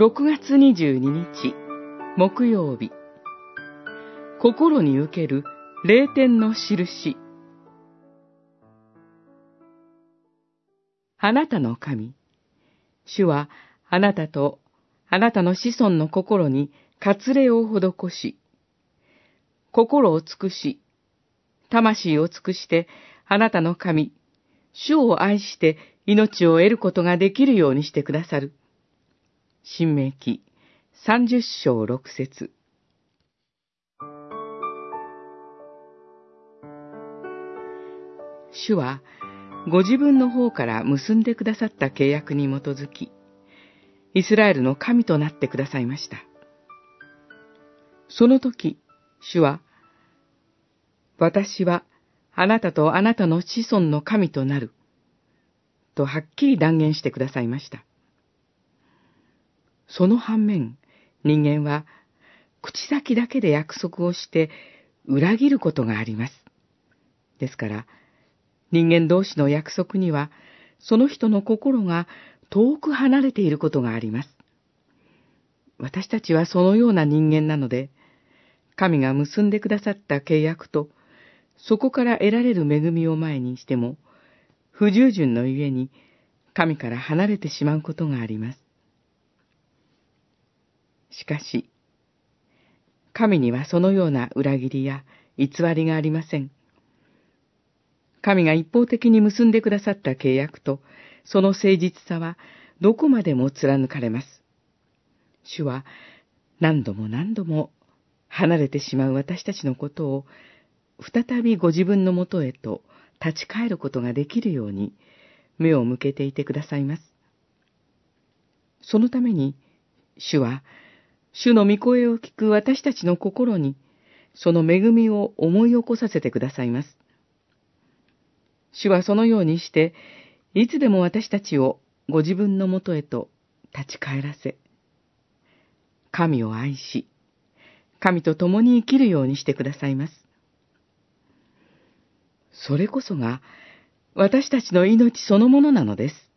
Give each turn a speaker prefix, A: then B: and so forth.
A: 6月22日、木曜日。心に受ける霊天の印。あなたの神。主はあなたとあなたの子孫の心に割礼を施し、心を尽くし、魂を尽くしてあなたの神、主を愛して命を得ることができるようにしてくださる。新明記三十章六節主は、ご自分の方から結んでくださった契約に基づき、イスラエルの神となってくださいました。その時、主は、私はあなたとあなたの子孫の神となる、とはっきり断言してくださいました。その反面、人間は口先だけで約束をして裏切ることがあります。ですから、人間同士の約束には、その人の心が遠く離れていることがあります。私たちはそのような人間なので、神が結んでくださった契約と、そこから得られる恵みを前にしても、不従順のゆえに、神から離れてしまうことがあります。しかし、神にはそのような裏切りや偽りがありません。神が一方的に結んでくださった契約と、その誠実さはどこまでも貫かれます。主は何度も何度も離れてしまう私たちのことを、再びご自分のもとへと立ち返ることができるように目を向けていてくださいます。そのために、主は主の御声を聞く私たちの心に、その恵みを思い起こさせてくださいます。主はそのようにして、いつでも私たちをご自分のもとへと立ち返らせ、神を愛し、神と共に生きるようにしてくださいます。それこそが私たちの命そのものなのです。